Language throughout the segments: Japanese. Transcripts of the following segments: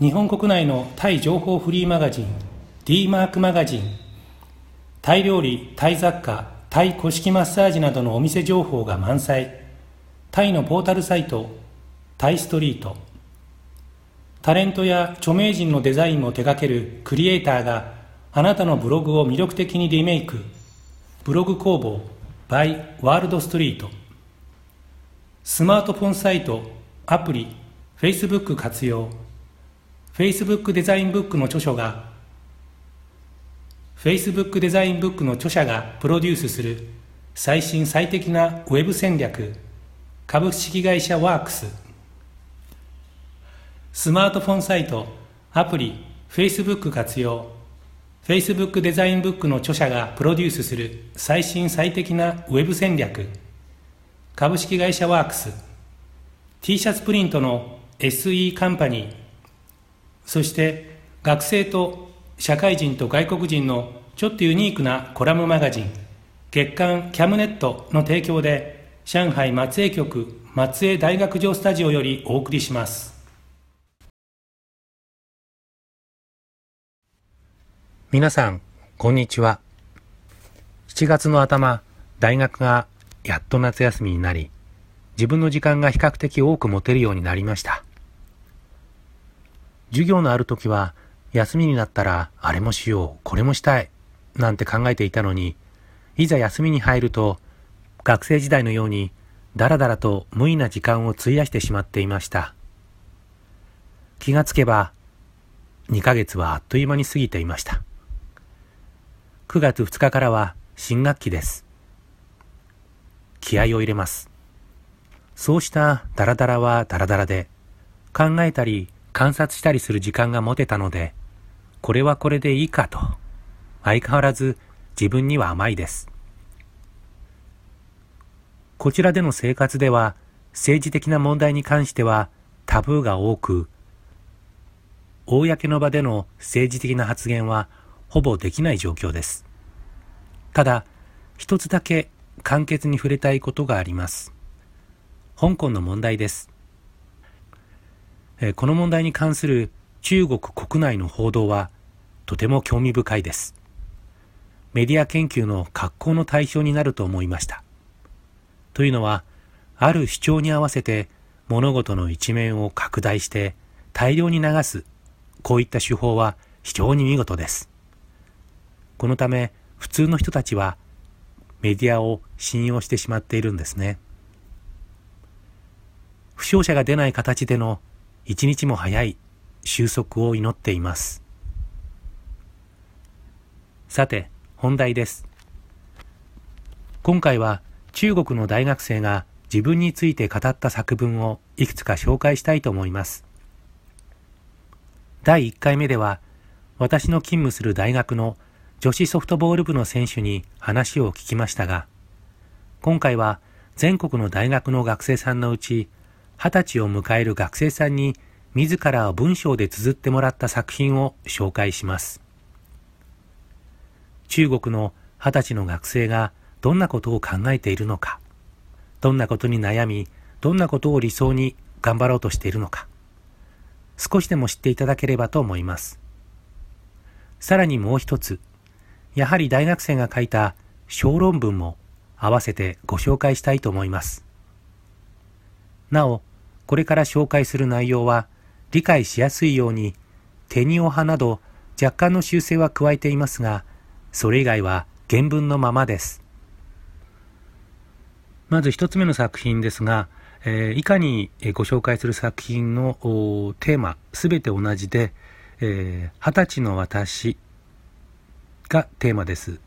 日本国内のタイ情報フリーマガジン d マークマガジンタイ料理、タイ雑貨、タイ古式マッサージなどのお店情報が満載。タイのポータルサイト、タイストリート。タレントや著名人のデザインも手掛けるクリエイターがあなたのブログを魅力的にリメイク。ブログ工房 by ワールドストリート。スマートフォンサイト、アプリ、Facebook 活用。Facebook デザインブックの著書が Facebook デザインブックの著者がプロデュースする最新最適なウェブ戦略株式会社ワークス。スマートフォンサイトアプリ Facebook 活用。Facebook デザインブックの著者がプロデュースする最新最適なウェブ戦略。株式会社ワークス。T シャツプリントの SE カンパニー。そして学生と社会人と外国人のちょっとユニークなコラムマガジン月刊キャムネットの提供で上海松江局松江大学城スタジオよりお送りします。皆さんこんにちは。7月の頭大学がやっと夏休みになり自分の時間が比較的多く持てるようになりました。授業のある時は休みになったらあれもしよう、これもしたい、なんて考えていたのに、いざ休みに入ると、学生時代のようにだらだらと無意な時間を費やしてしまっていました。気がつけば、2ヶ月はあっという間に過ぎていました。9月2日からは新学期です。気合を入れます。そうしたダラダラはダラダラで、考えたり観察したりする時間が持てたので、これはこれでいいかと、相変わらず自分には甘いです。こちらでの生活では、政治的な問題に関してはタブーが多く、公の場での政治的な発言はほぼできない状況です。ただ、一つだけ簡潔に触れたいことがあります。香港の問題です。この問題に関する中国国内の報道はとても興味深いです。メディア研究の格好の対象になると思いました。というのは、ある主張に合わせて物事の一面を拡大して大量に流す、こういった手法は非常に見事です。このため、普通の人たちはメディアを信用してしまっているんですね。負傷者が出ない形での一日も早い収束を祈っています。さて、本題です。今回は中国の大学生が自分について語った作文をいくつか紹介したいと思います。第1回目では、私の勤務する大学の女子ソフトボール部の選手に話を聞きましたが、今回は全国の大学の学生さんのうち、二十歳を迎える学生さんに自ら文章で綴ってもらった作品を紹介します。中国の二十歳の学生がどんなことを考えているのか、どんなことに悩み、どんなことを理想に頑張ろうとしているのか、少しでも知っていただければと思います。さらにもう一つ、やはり大学生が書いた小論文も合わせてご紹介したいと思います。なお、これから紹介する内容は理解しやすいようにテニオ派など若干の修正は加えていますが、それ以外は原文のままです。まず一つ目の作品ですが、えー、以下にご紹介する作品のテーマ、すべて同じで、えー、二十歳の私がテーマです。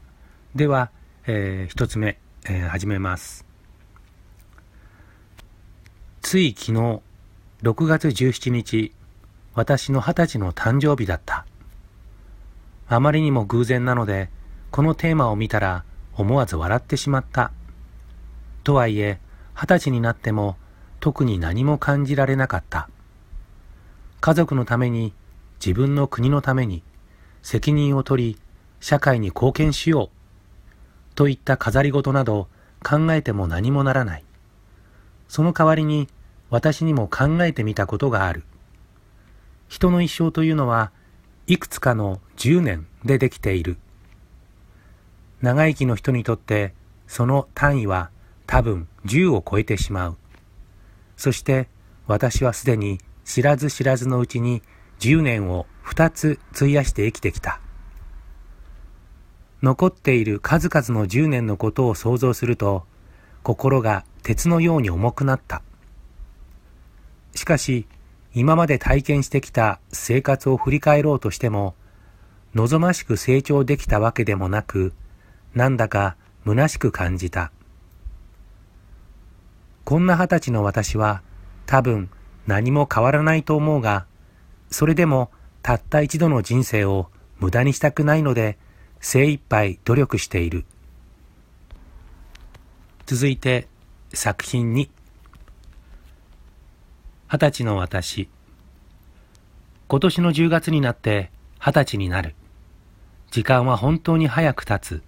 では、えー、一つ目、えー、始めます。つい昨日、6月17日、私の二十歳の誕生日だった。あまりにも偶然なので、このテーマを見たら思わず笑ってしまった。とはいえ、二十歳になっても特に何も感じられなかった。家族のために、自分の国のために、責任を取り、社会に貢献しよう。といった飾り事など考えても何もならない。その代わりに私にも考えてみたことがある。人の一生というのはいくつかの10年でできている。長生きの人にとってその単位は多分10を超えてしまう。そして私はすでに知らず知らずのうちに10年を2つ費やして生きてきた。残っている数々の10年のことを想像すると心が鉄のように重くなった。しかし今まで体験してきた生活を振り返ろうとしても、望ましく成長できたわけでもなく、なんだか虚しく感じた。こんな二十歳の私は多分何も変わらないと思うが、それでもたった一度の人生を無駄にしたくないので精一杯努力している。続いて作品に二十歳の私。今年の10月になって二十歳になる。時間は本当に早く経つ。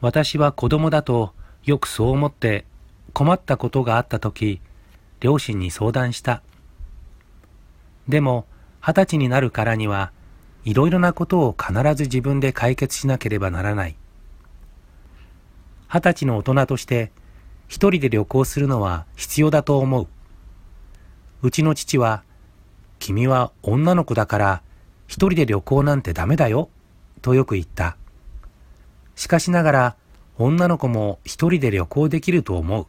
私は子供だとよくそう思って困ったことがあった時、両親に相談した。でも、二十歳になるからには、いろいろなことを必ず自分で解決しなければならない。二十歳の大人として、一人で旅行するのは必要だと思う。うちの父は、君は女の子だから一人で旅行なんてダメだよ、とよく言った。しかしながら女の子も一人で旅行できると思う。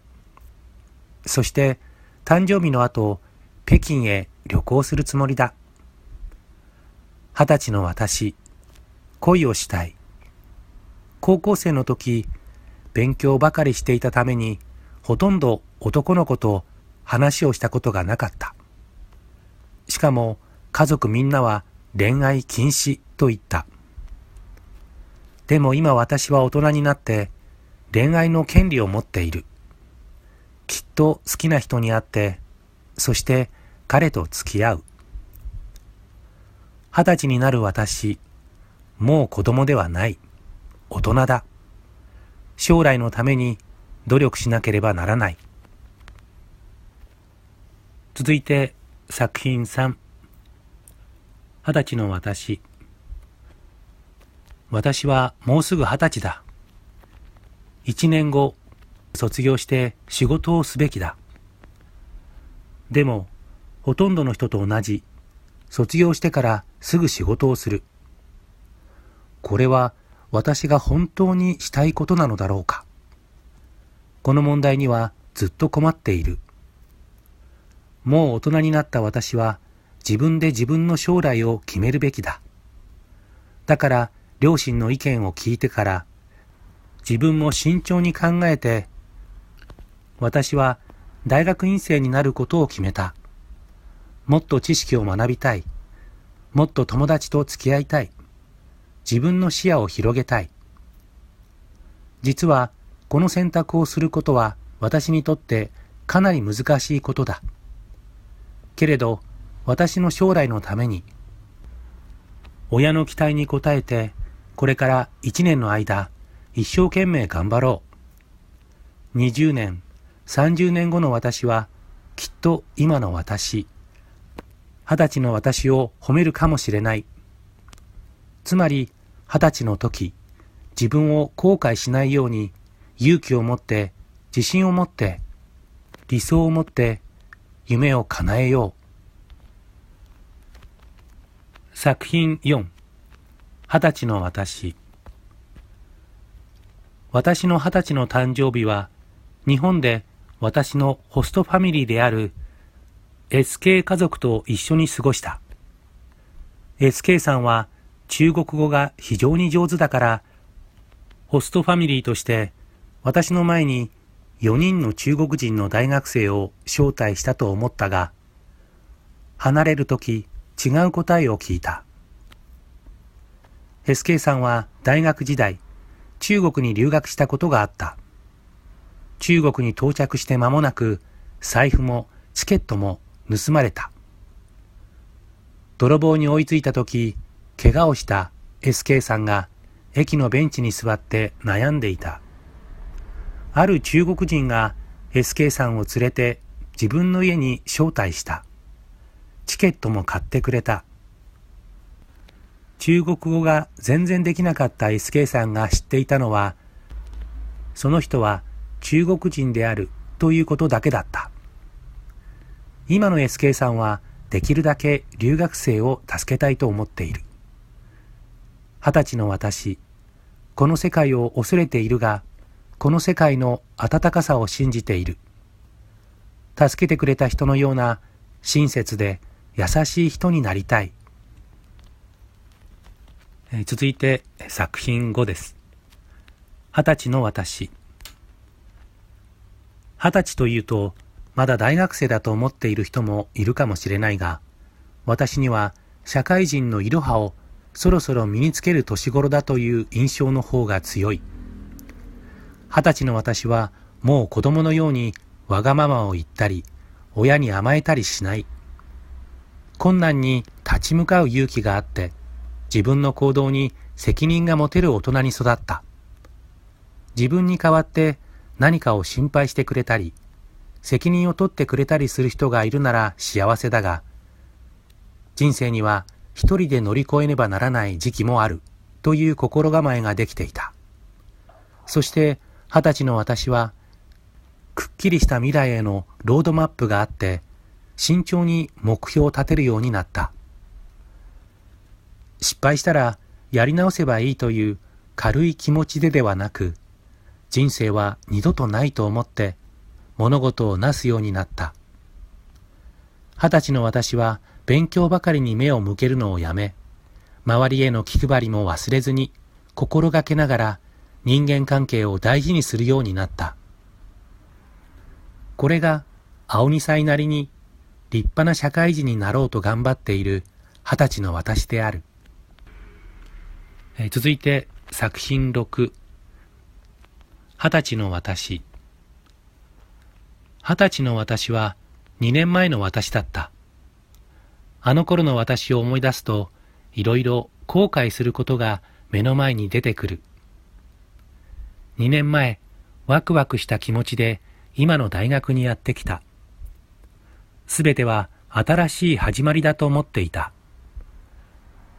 そして誕生日の後、北京へ旅行するつもりだ。二十歳の私、恋をしたい。高校生の時、勉強ばかりしていたために、ほとんど男の子と話をしたことがなかった。しかも家族みんなは恋愛禁止と言った。でも今私は大人になって恋愛の権利を持っている。きっと好きな人に会って、そして彼と付き合う。二十歳になる私、もう子供ではない。大人だ。将来のために努力しなければならない。続いて作品3二十歳の私私はもうすぐ二十歳だ。一年後、卒業して仕事をすべきだ。でも、ほとんどの人と同じ、卒業してからすぐ仕事をする。これは私が本当にしたいことなのだろうか。この問題にはずっと困っている。もう大人になった私は自分で自分の将来を決めるべきだ。だから両親の意見を聞いてから自分も慎重に考えて私は大学院生になることを決めた。もっと知識を学びたい。もっと友達と付き合いたい。自分の視野を広げたい。実はこの選択をすることは私にとってかなり難しいことだ。けれど、私の将来のために、親の期待に応えて、これから一年の間、一生懸命頑張ろう。20年、30年後の私は、きっと今の私、二十歳の私を褒めるかもしれない。つまり、二十歳の時、自分を後悔しないように、勇気を持って、自信を持って、理想を持って夢を叶えよう。作品4二十歳の私私の二十歳の誕生日は日本で私のホストファミリーである SK 家族と一緒に過ごした。SK さんは中国語が非常に上手だからホストファミリーとして私の前に4人の中国人の大学生を招待したと思ったが、離れるとき違う答えを聞いた。SK さんは大学時代、中国に留学したことがあった。中国に到着して間もなく、財布もチケットも盗まれた。泥棒に追いついたとき、怪我をした SK さんが駅のベンチに座って悩んでいた。ある中国人が SK さんを連れて自分の家に招待した。チケットも買ってくれた。中国語が全然できなかった SK さんが知っていたのは、その人は中国人であるということだけだった。今の SK さんはできるだけ留学生を助けたいと思っている。二十歳の私、この世界を恐れているが、この世界の温かさを信じている。助けてくれた人のような親切で優しい人になりたい。え続いて作品5です。二十歳の私。二十歳というと、まだ大学生だと思っている人もいるかもしれないが、私には社会人のいろはをそろそろ身につける年頃だという印象の方が強い。二十歳の私はもう子供のようにわがままを言ったり、親に甘えたりしない。困難に立ち向かう勇気があって、自分の行動に責任が持てる大人に育った。自分に代わって何かを心配してくれたり、責任を取ってくれたりする人がいるなら幸せだが、人生には一人で乗り越えねばならない時期もあるという心構えができていた。そして二十歳の私は、くっきりした未来へのロードマップがあって、慎重に目標を立てるようになった。失敗したらやり直せばいいという軽い気持ちでではなく、人生は二度とないと思って物事をなすようになった。二十歳の私は勉強ばかりに目を向けるのをやめ、周りへの気配りも忘れずに心がけながら人間関係を大事にするようになった。これが青二歳なりに立派な社会人になろうと頑張っている二十歳の私である。え続いて作品6二十歳の私二十歳の私は2年前の私だった。あの頃の私を思い出すといろいろ後悔することが目の前に出てくる。2年前ワクワクした気持ちで今の大学にやってきた。すべては新しい始まりだと思っていた。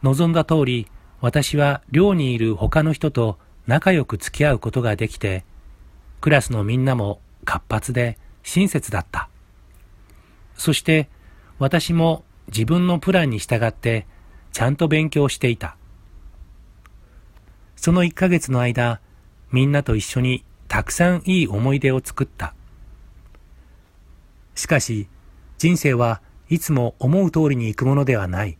望んだ通り私は寮にいる他の人と仲良く付き合うことができて、クラスのみんなも活発で親切だった。そして私も自分のプランに従ってちゃんと勉強していた。その1ヶ月の間、みんなと一緒にたくさんいい思い出を作った。しかし、人生はいつも思う通りに行くものではない。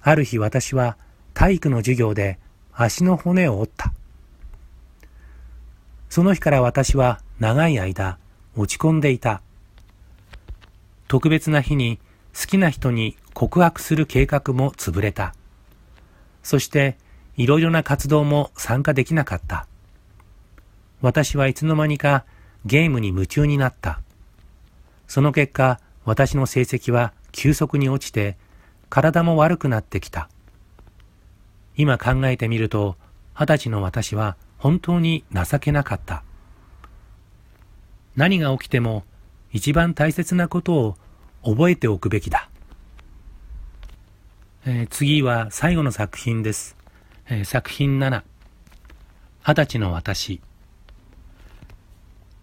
ある日私は体育の授業で足の骨を折った。その日から私は長い間落ち込んでいた。特別な日に好きな人に告白する計画も潰れた。そしていろいろな活動も参加できなかった。私はいつの間にかゲームに夢中になった。その結果、私の成績は急速に落ちて、体も悪くなってきた。今考えてみると、二十歳の私は本当に情けなかった。何が起きても一番大切なことを覚えておくべきだ。えー、次は最後の作品です。えー、作品7。二十歳の私。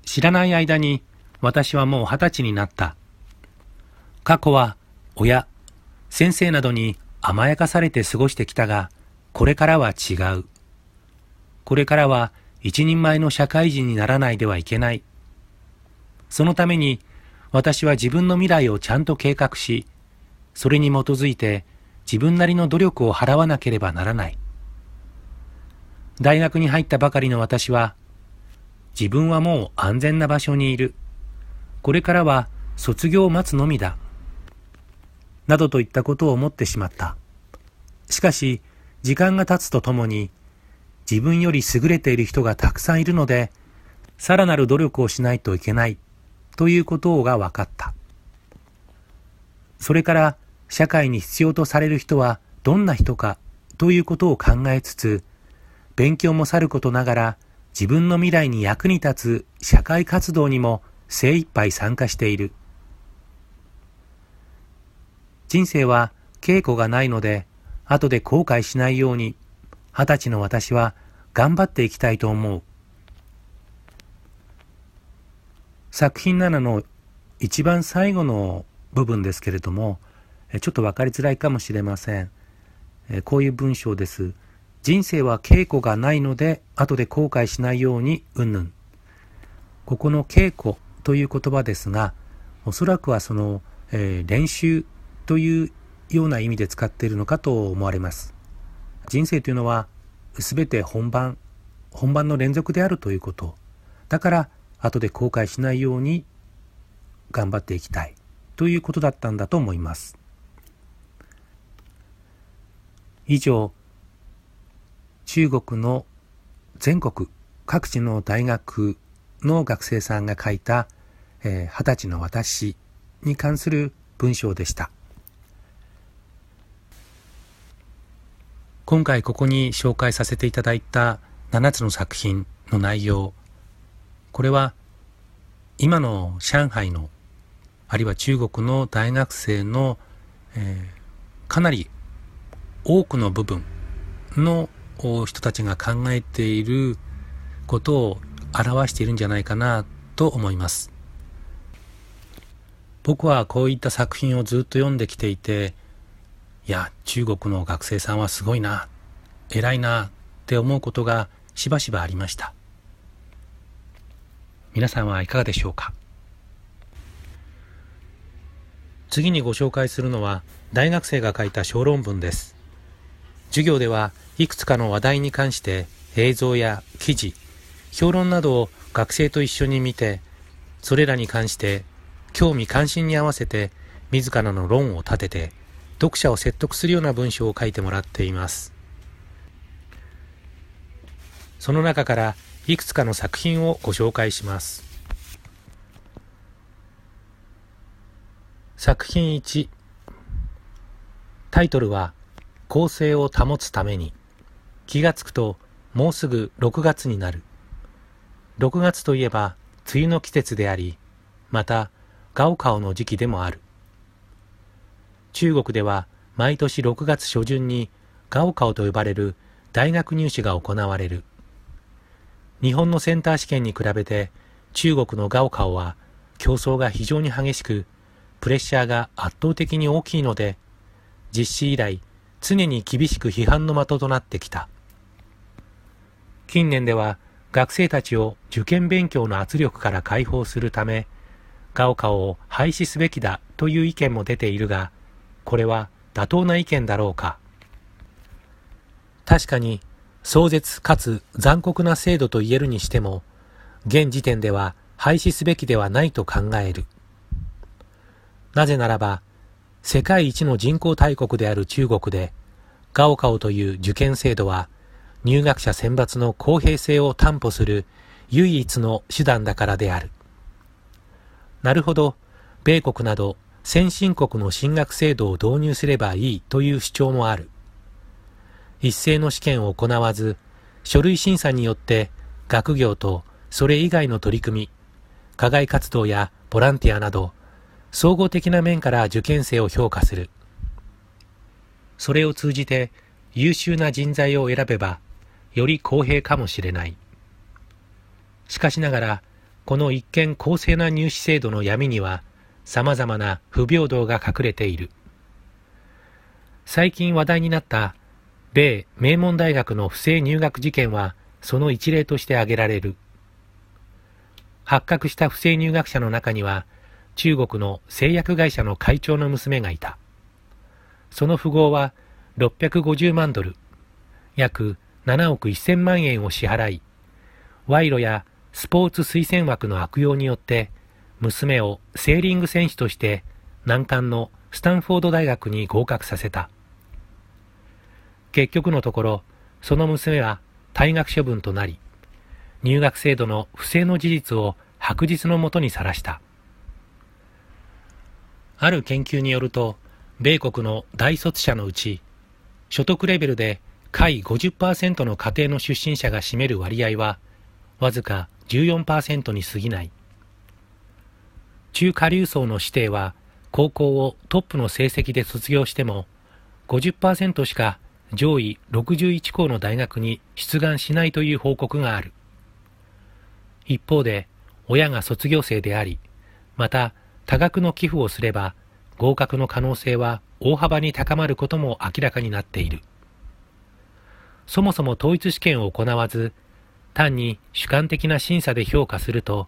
知らない間に私はもう二十歳になった。過去は親、先生などに甘やかされて過ごしてきたが、これからは違う。これからは一人前の社会人にならないではいけない。そのために私は自分の未来をちゃんと計画し、それに基づいて自分なりの努力を払わなければならない。大学に入ったばかりの私は、自分はもう安全な場所にいる。これからは卒業を待つのみだ。などといったことを思ってしまった。しかし、時間が経つとともに、自分より優れている人がたくさんいるので、さらなる努力をしないといけないということが分かった。それから社会に必要とされる人はどんな人かということを考えつつ、勉強もさることながら自分の未来に役に立つ社会活動にも精一杯参加している。人生は稽古がないので、後で後悔しないように、二十歳の私は頑張っていきたいと思う。作品7の一番最後の部分ですけれども、ちょっと分かりづらいかもしれません。こういう文章です。人生は稽古がないので、後で後悔しないように、うんぬん。ここの稽古という言葉ですが、おそらくはその、えー、練習というような意味で使っているのかと思われます。人生というのは、すべて本番、本番の連続であるということ。だから、後で後悔しないように頑張っていきたいということだったんだと思います。以上、中国の全国各地の大学の学生さんが書いた二十、ー、歳の私に関する文章でした。今回ここに紹介させていただいた7つの作品の内容これは今の上海のあるいは中国の大学生の、えー、かなり多くの部分の人たちが考えていることを表しているんじゃないかなと思います。僕はこういった作品をずっと読んできていて、いや、中国の学生さんはすごいな、偉いなって思うことがしばしばありました。皆さんはいかがでしょうか？次にご紹介するのは大学生が書いた小論文です。授業ではいくつかの話題に関して映像や記事、評論などを学生と一緒に見て、それらに関して興味関心に合わせて自らの論を立てて読者を説得するような文章を書いてもらっています。その中からいくつかの作品をご紹介します。作品1タイトルは公正を保つために気がつくともうすぐ6月になる。6月といえば梅雨の季節でありまたガオカオの時期でもある。中国では毎年6月初旬にガオカオと呼ばれる大学入試が行われる。日本のセンター試験に比べて中国のガオカオは競争が非常に激しく、プレッシャーが圧倒的に大きいので、実施以来常に厳しく批判の的となってきた。近年では学生たちを受験勉強の圧力から解放するため、ガオカオを廃止すべきだという意見も出ているが、これは妥当な意見だろうか。確かに壮絶かつ残酷な制度と言えるにしても、現時点では廃止すべきではないと考える。なぜならば、世界一の人口大国である中国で、ガオカオという受験制度は、入学者選抜の公平性を担保する唯一の手段だからである。なるほど、米国など先進国の進学制度を導入すればいいという主張もある。一斉の試験を行わず、書類審査によって学業とそれ以外の取り組み、課外活動やボランティアなど、総合的な面から受験生を評価する。それを通じて優秀な人材を選べば、より公平かもしれない。しかしながら、この一見公正な入試制度の闇には、様々な不平等が隠れている。最近話題になった米名門大学の不正入学事件はその一例として挙げられる。発覚した不正入学者の中には中国の製薬会社の会長の娘がいた。その富豪は650万ドル、約7億1000万円を支払い、賄賂やスポーツ推薦枠の悪用によって娘をセーリング選手として難関のスタンフォード大学に合格させた。結局のところ、その娘は退学処分となり、入学制度の不正の事実を白日のもとにさらした。ある研究によると、米国の大卒者のうち、所得レベルで下位50%の家庭の出身者が占める割合は、わずか14%に過ぎない。中下流層の指定は、高校をトップの成績で卒業しても、50%しか上位61校の大学に出願しないという報告がある。一方で、親が卒業生であり、また多額の寄付をすれば合格の可能性は大幅に高まることも明らかになっている。そもそも統一試験を行わず、単に主観的な審査で評価すると、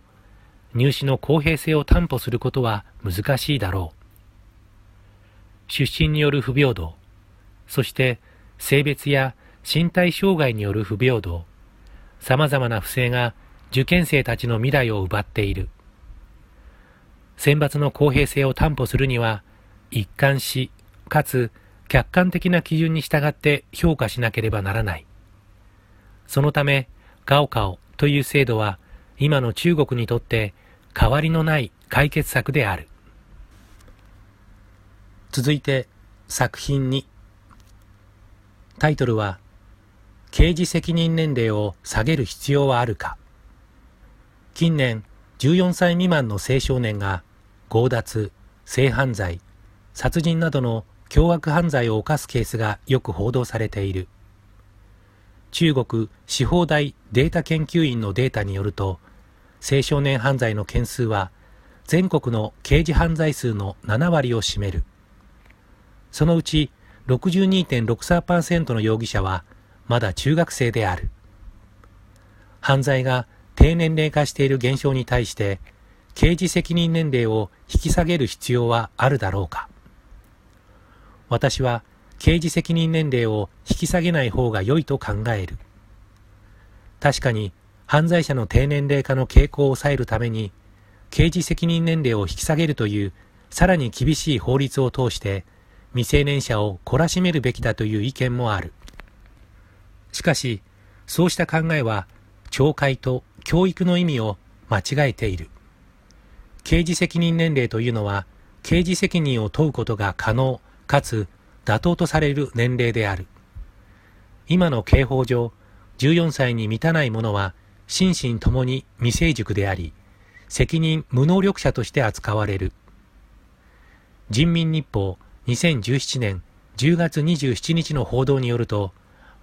入試の公平性を担保することは難しいだろう。出身による不平等、そして性別や身体障害による不平等、様々な不正が受験生たちの未来を奪っている。選抜の公平性を担保するには、一貫し、かつ客観的な基準に従って評価しなければならない。そのため、ガオカオという制度は、今の中国にとって変わりのない解決策である。続いて、作品にタイトルは、刑事責任年齢を下げる必要はあるか。近年、14歳未満の青少年が強奪、性犯罪、殺人などの凶悪犯罪を犯すケースがよく報道されている。中国司法大データ研究院のデータによると、青少年犯罪の件数は全国の刑事犯罪数の7割を占める。そのうち62.63%の容疑者はまだ中学生である。犯罪が低年齢化している現象に対して刑事責任年齢を引き下げる必要はあるだろうか。私は刑事責任年齢を引き下げない方が良いと考える。確かに犯罪者の低年齢化の傾向を抑えるために刑事責任年齢を引き下げるというさらに厳しい法律を通して未成年者を懲らしめるべきだという意見もある。しかし、そうした考えは、懲戒と教育の意味を間違えている。刑事責任年齢というのは、刑事責任を問うことが可能かつ妥当とされる年齢である。今の刑法上、14歳に満たない者は、心身ともに未成熟であり、責任無能力者として扱われる。人民日報2017年10月27日の報道によると、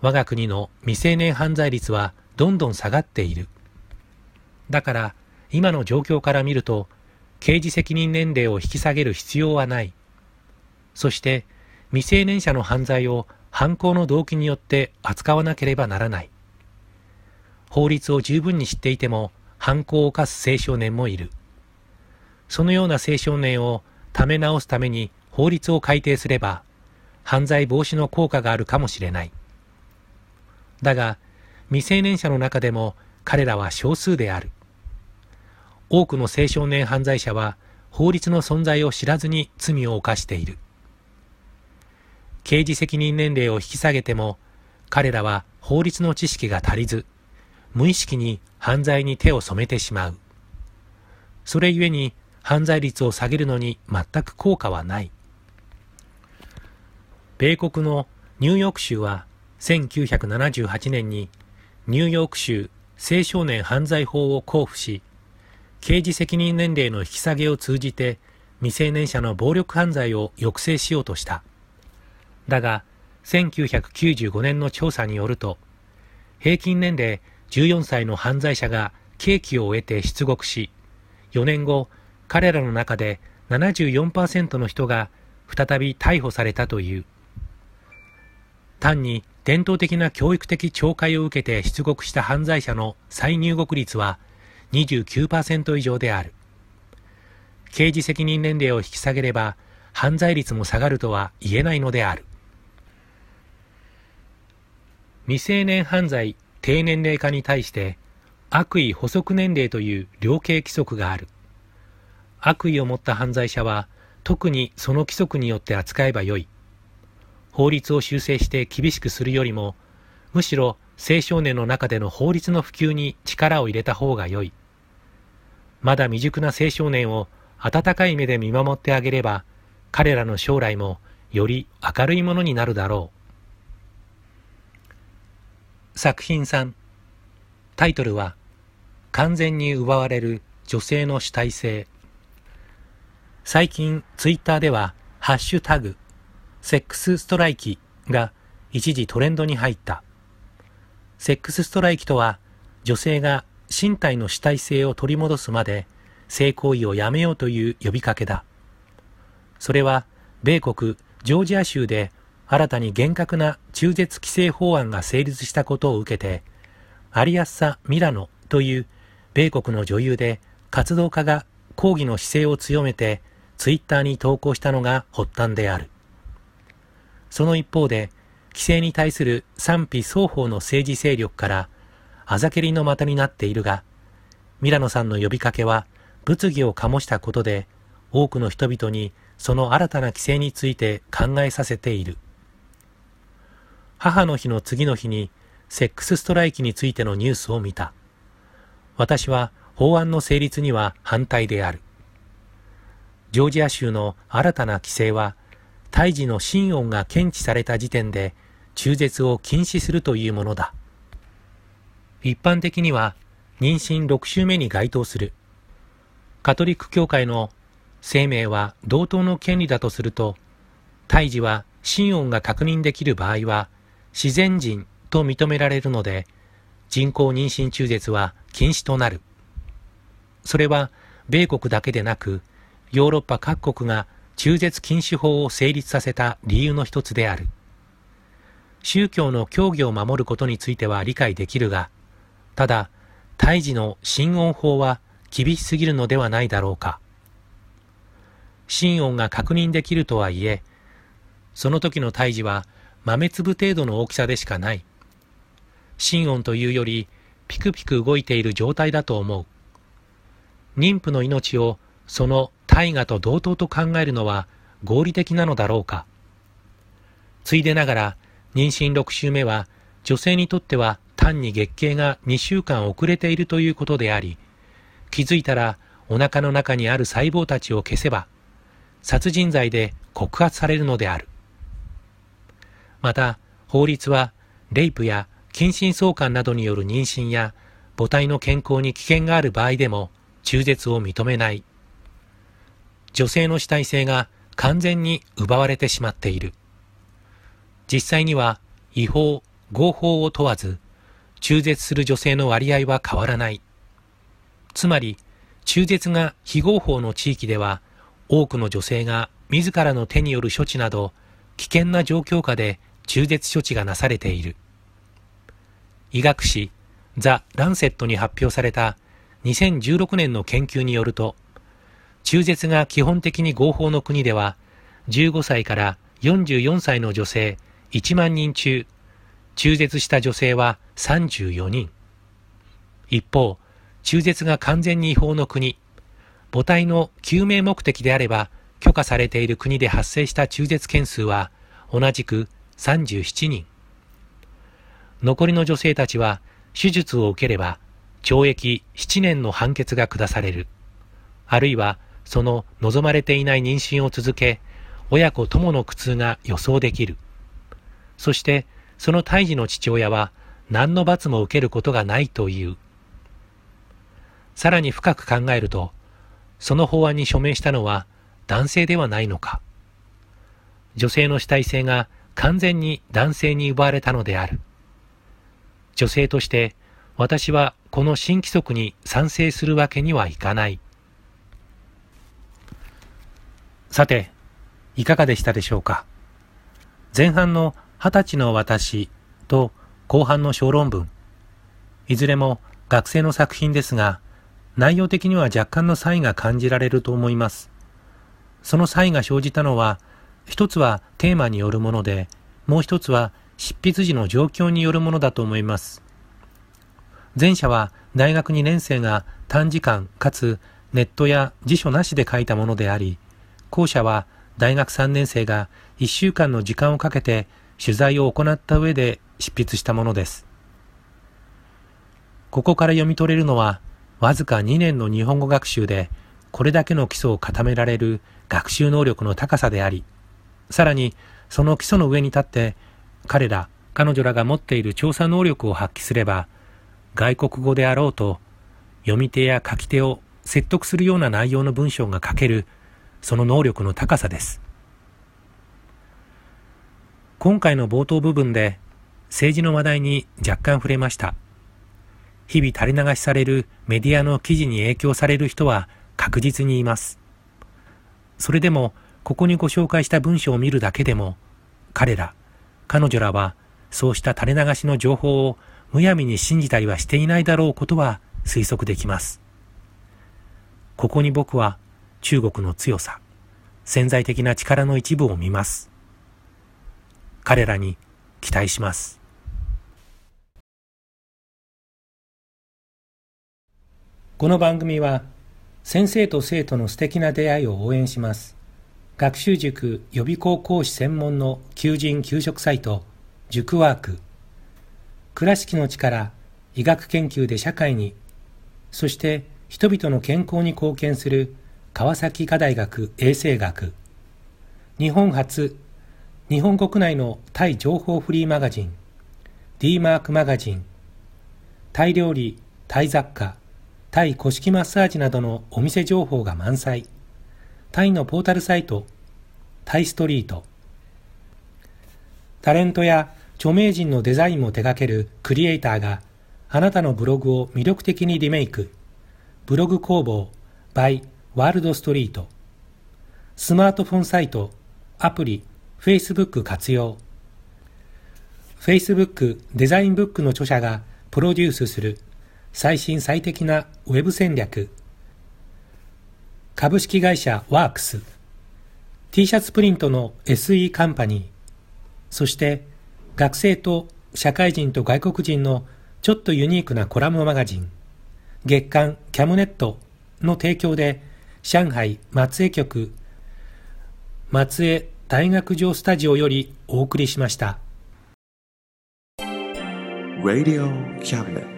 我が国の未成年犯罪率はどんどん下がっている。だから、今の状況から見ると、刑事責任年齢を引き下げる必要はない。そして、未成年者の犯罪を犯行の動機によって扱わなければならない。法律を十分に知っていても、犯行を犯す青少年もいる。そのような青少年をため直すために法律を改定すれば、犯罪防止の効果があるかもしれない。だが、未成年者の中でも彼らは少数である。多くの青少年犯罪者は法律の存在を知らずに罪を犯している。刑事責任年齢を引き下げても、彼らは法律の知識が足りず、無意識に犯罪に手を染めてしまう。それゆえに犯罪率を下げるのに全く効果はない。米国のニューヨーク州は1978年にニューヨーク州青少年犯罪法を公布し、刑事責任年齢の引き下げを通じて未成年者の暴力犯罪を抑制しようとした。だが、1995年の調査によると、平均年齢14歳の犯罪者が刑期を終えて出国し、4年後、彼らの中で74%の人が再び逮捕されたという。単に伝統的な教育的懲戒を受けて出国した犯罪者の再入国率は29%以上である。刑事責任年齢を引き下げれば犯罪率も下がるとは言えないのである。未成年犯罪低年齢化に対して悪意補足年齢という量刑規則がある。悪意を持った犯罪者は特にその規則によって扱えばよい。法律を修正して厳しくするよりも、むしろ青少年の中での法律の普及に力を入れた方がよい。まだ未熟な青少年を温かい目で見守ってあげれば、彼らの将来もより明るいものになるだろう。作品3タイトルは完全に奪われる女性の主体性。最近ツイッターではハッシュタグセックスストライキが一時トレンドに入った。セックスストライキとは女性が身体の主体性を取り戻すまで性行為をやめようという呼びかけだ。それは米国ジョージア州で新たに厳格な中絶規制法案が成立したことを受けて、アリアッサ・ミラノという米国の女優で活動家が抗議の姿勢を強めてツイッターに投稿したのが発端である。その一方で、規制に対する賛否双方の政治勢力からあざけりの的になっているが、ミラノさんの呼びかけは物議を醸したことで多くの人々にその新たな規制について考えさせている。母の日の次の日にセックスストライキについてのニュースを見た。私は法案の成立には反対である。ジョージア州の新たな規制は、胎児の心音が検知された時点で中絶を禁止するというものだ。一般的には妊娠6週目に該当する。カトリック教会の生命は同等の権利だとすると、胎児は心音が確認できる場合は、自然人と認められるので、人工妊娠中絶は禁止となる。それは、米国だけでなく、ヨーロッパ各国が中絶禁止法を成立させた理由の一つである。宗教の教義を守ることについては理解できるが、ただ、胎児の心音法は厳しすぎるのではないだろうか。心音が確認できるとはいえ、その時の胎児は豆粒程度の大きさでしかない。心音というより、ピクピク動いている状態だと思う。妊婦の命をその大河と同等と考えるのは合理的なのだろうか。ついでながら、妊娠6週目は女性にとっては単に月経が2週間遅れているということであり、気づいたらお腹の中にある細胞たちを消せば殺人罪で告発されるのである。また、法律は、レイプや近親相関などによる妊娠や母体の健康に危険がある場合でも中絶を認めない。女性の主体性が完全に奪われてしまっている。実際には違法、合法を問わず、中絶する女性の割合は変わらない。つまり、中絶が非合法の地域では、多くの女性が自らの手による処置など危険な状況下で中絶処置がなされている。医学誌ザ・ランセットに発表された2016年の研究によると、中絶が基本的に合法の国では、15歳から44歳の女性1万人中、中絶した女性は34人。一方、中絶が完全に違法の国、母体の救命目的であれば許可されている国で発生した中絶件数は同じく37人。残りの女性たちは手術を受ければ懲役7年の判決が下される。あるいはその望まれていない妊娠を続け、親子ともの苦痛が予想できる。そしてその胎児の父親は何の罰も受けることがないという。さらに深く考えると、その法案に署名したのは男性ではないのか。女性の主体性が完全に男性に奪われたのである。女性として私はこの新規則に賛成するわけにはいかない。さて、いかがでしたでしょうか？前半の二十歳の私と後半の小論文、いずれも学生の作品ですが、内容的には若干の差異が感じられると思います。その差異が生じたのは、一つはテーマによるもので、もう一つは執筆時の状況によるものだと思います。前者は大学2年生が短時間かつネットや辞書なしで書いたものであり、後者は大学3年生が1週間の時間をかけて取材を行った上で執筆したものです。ここから読み取れるのは、わずか2年の日本語学習で、これだけの基礎を固められる学習能力の高さであり、さらにその基礎の上に立って、彼ら、彼女らが持っている調査能力を発揮すれば、外国語であろうと、読み手や書き手を説得するような内容の文章が書ける、その能力の高さです。今回の冒頭部分で政治の話題に若干触れました。日々垂れ流しされるメディアの記事に影響される人は確実にいます。それでも、ここにご紹介した文章を見るだけでも、彼ら、彼女らは、そうした垂れ流しの情報をむやみに信じたりはしていないだろうことは推測できます。ここに僕は中国の強さ、潜在的な力の一部を見ます。彼らに期待します。この番組は先生と生徒の素敵な出会いを応援します学習塾予備校講師専門の求人・給食サイト塾ワーク。倉敷の力医学研究で社会にそして人々の健康に貢献する川崎科大学衛生学。日本初日本国内のタイ情報フリーマガジン D マークマガジン。タイ料理タイ雑貨タイ古式マッサージなどのお店情報が満載。タイのポータルサイト、タイストリート。タレントや著名人のデザインも手掛けるクリエイターがあなたのブログを魅力的にリメイク。ブログ工房 by ワールドストリート。スマートフォンサイト、アプリ、Facebook 活用。Facebook デザインブックの著者がプロデュースする最新最適なウェブ戦略株式会社ワークス。T シャツプリントの SE カンパニー。そして学生と社会人と外国人のちょっとユニークなコラムマガジン。月刊キャムネットの提供で上海松江局松江大学城スタジオよりお送りしました。Radio Cabinet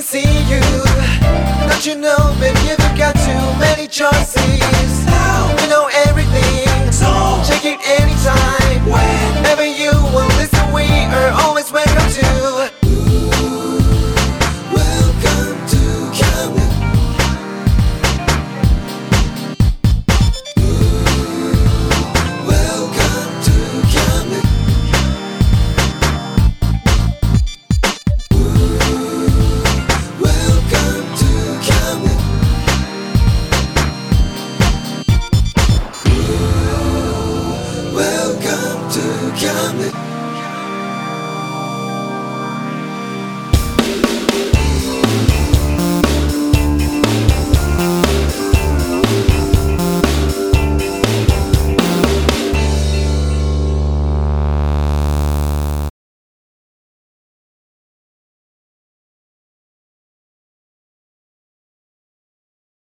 you but you know, baby, you've got too many choices.